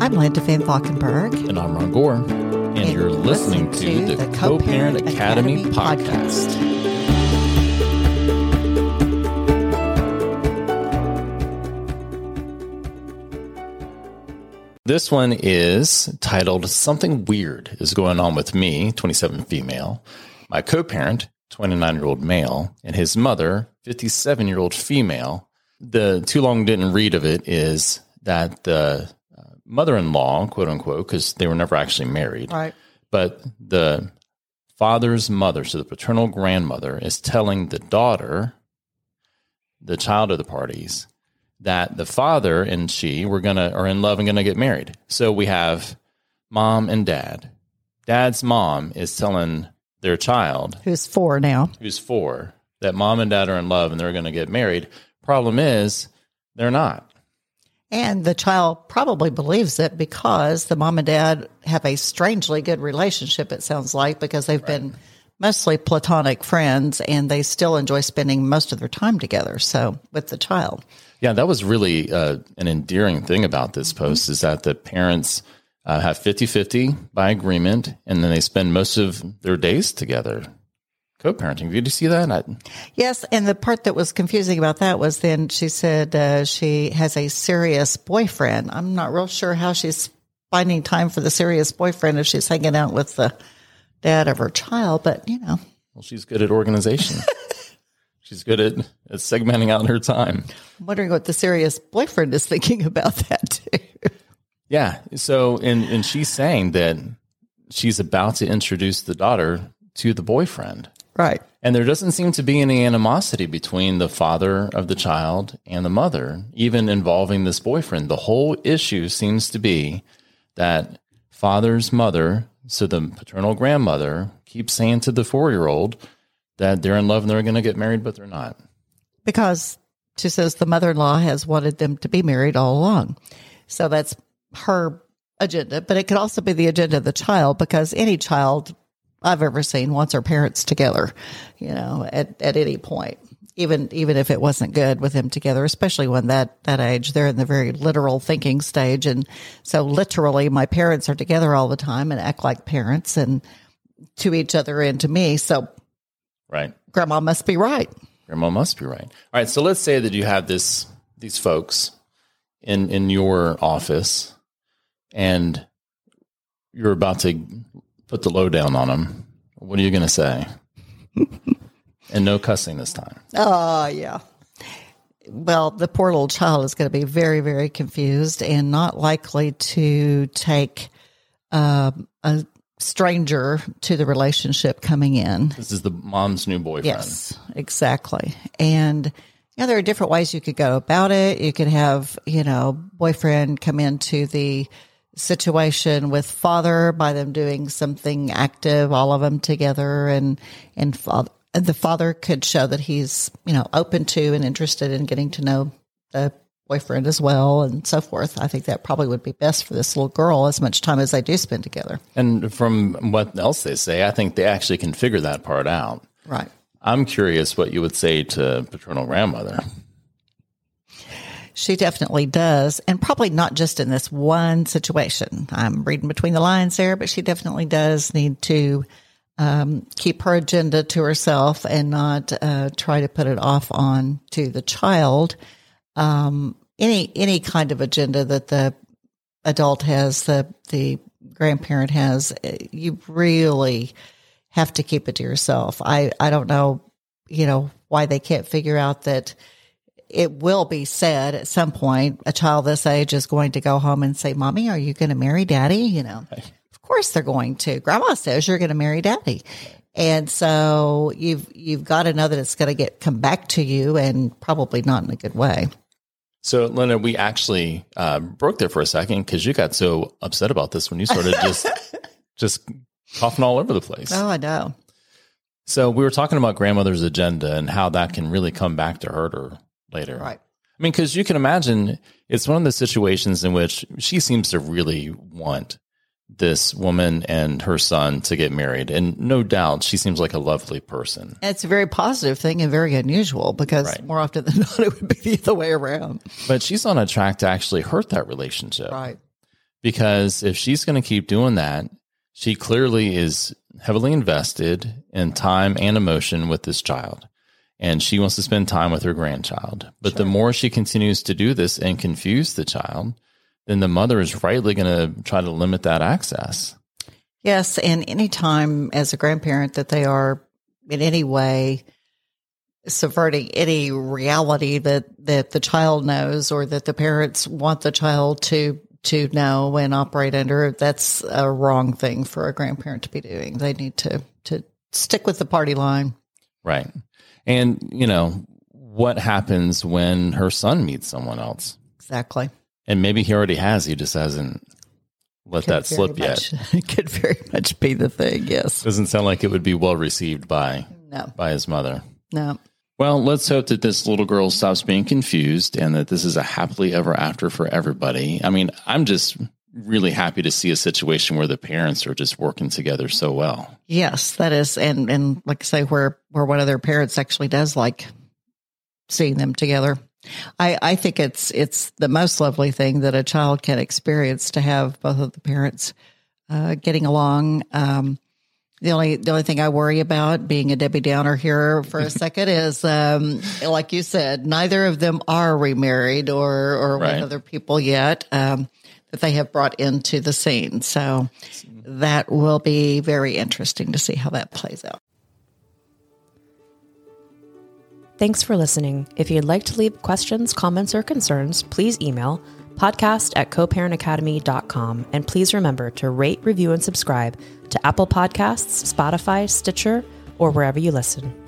I'm Linda Van Valkenburg. And I'm Ron Gore. And, and you're listening, listening to, to, the Co Parent Academy, Academy, podcast. podcast. This one is titled Something Weird is Going On with Me, 27 female, my co parent, 29 year old male, and his mother, 57 year old female. The too long didn't read of it is that the uh, mother in law, quote unquote, because they were never actually married, right. but the father's mother, so the paternal grandmother, is telling the daughter, the child of the parties, that the father and she were gonna are in love and gonna get married. So we have mom and dad. Dad's mom is telling their child, who's four now, who's four, that mom and dad are in love and they're gonna get married. Problem is, they're not. And the child probably believes it because the mom and dad have a strangely good relationship, it sounds like, because they've right. been mostly platonic friends and they still enjoy spending most of their time together. So, with the child. Yeah, that was really uh, an endearing thing about this mm-hmm. post mm-hmm. is that the parents uh, have 50 50 by agreement, and then they spend most of their days together co-parenting. Did you see that? I, yes, and the part that was confusing about that was then she said uh, she has a serious boyfriend. I'm not real sure how she's finding time for the serious boyfriend if she's hanging out with the dad of her child, but you know. Well, she's good at organization. She's good at, at segmenting out her time. I'm wondering what the serious boyfriend is thinking about that too. Yeah. So, and, and she's saying that she's about to introduce the daughter to the boyfriend. Right. And there doesn't seem to be any animosity between the father of the child and the mother, even involving this boyfriend. The whole issue seems to be that father's mother, so the paternal grandmother, keeps saying to the four year old, that they're in love and they're going to get married, but they're not. Because she says the mother in law has wanted them to be married all along. So that's her agenda, but it could also be the agenda of the child because any child I've ever seen wants her parents together, you know, at, at any point. Even even if it wasn't good with them together, especially when that that age, they're in the very literal thinking stage, and so literally, my parents are together all the time and act like parents and to each other and to me. So Right. Grandma must be right. Grandma must be right. All right. So let's say that you have this these folks in in your office, and you're about to put the lowdown on them. What are you going to say? and no cussing this time. Oh yeah. Well, the poor little child is going to be very, very confused and not likely to take um, a stranger to the relationship coming in. This is the mom's new boyfriend. Yes, exactly. And you know, there are different ways you could go about it. You could have, you know, boyfriend come into the situation with father by them doing something active, all of them together and, and father, the father could show that he's, you know, open to and interested in getting to know the boyfriend as well and so forth. I think that probably would be best for this little girl as much time as they do spend together. And from what else they say, I think they actually can figure that part out. Right. I'm curious what you would say to paternal grandmother. She definitely does, and probably not just in this one situation. I'm reading between the lines there, but she definitely does need to um, keep her agenda to herself and not uh, try to put it off on to the child um, any any kind of agenda that the adult has, the the grandparent has, you really have to keep it to yourself. I I don't know, you know, why they can't figure out that it will be said at some point. A child this age is going to go home and say, "Mommy, are you going to marry Daddy?" You know. Of course they're going to. Grandma says you're going to marry daddy. And so you've you've got to know that it's going to get come back to you and probably not in a good way. So, Lena, we actually uh, broke there for a second because you got so upset about this when you started just just coughing all over the place. Oh, I know. So we were talking about grandmother's agenda and how that can really come back to hurt her later. Right. I mean, because you can imagine it's one of the situations in which she seems to really want this woman and her son to get married. And no doubt she seems like a lovely person. It's a very positive thing and very unusual because Right. more often than not, it would be the other way around. But she's on a track to actually hurt that relationship. Right. Because if she's going to keep doing that, she clearly is heavily invested in time and emotion with this child. And she wants to spend time with her grandchild. But the more she continues to do this and confuse the child, then the mother is rightly going to try to limit that access. Yes. And anytime as a grandparent that they are in any way subverting any reality that, that the child knows or that the parents want the child to to know and operate under, that's a wrong thing for a grandparent to be doing. They need to to stick with the party line. Right. And, you know, what happens when her son meets someone else? Exactly. And maybe he already has, he just hasn't let that slip very yet. much- Could very much be the thing. Yes. Doesn't sound like it would be well received by No. by his mother. No. Well, let's hope that this little girl stops being confused and that this is a happily ever after for everybody. I mean, I'm just really happy to see a situation where the parents are just working together so well. Yes, that is, and and like I say, where where one of their parents actually does like seeing them together. I I think it's it's the most lovely thing that a child can experience to have both of the parents uh, getting along. Um, the only the only thing I worry about being a Debbie Downer here for a second is, um, like you said, neither of them are remarried or or Right. with other people yet um, that they have brought into the scene. So that will be very interesting to see how that plays out. Thanks for listening. If you'd like to leave questions, comments, or concerns, please email podcast at coparentacademy.com. And please remember to rate, review, and subscribe to Apple Podcasts, Spotify, Stitcher, or wherever you listen.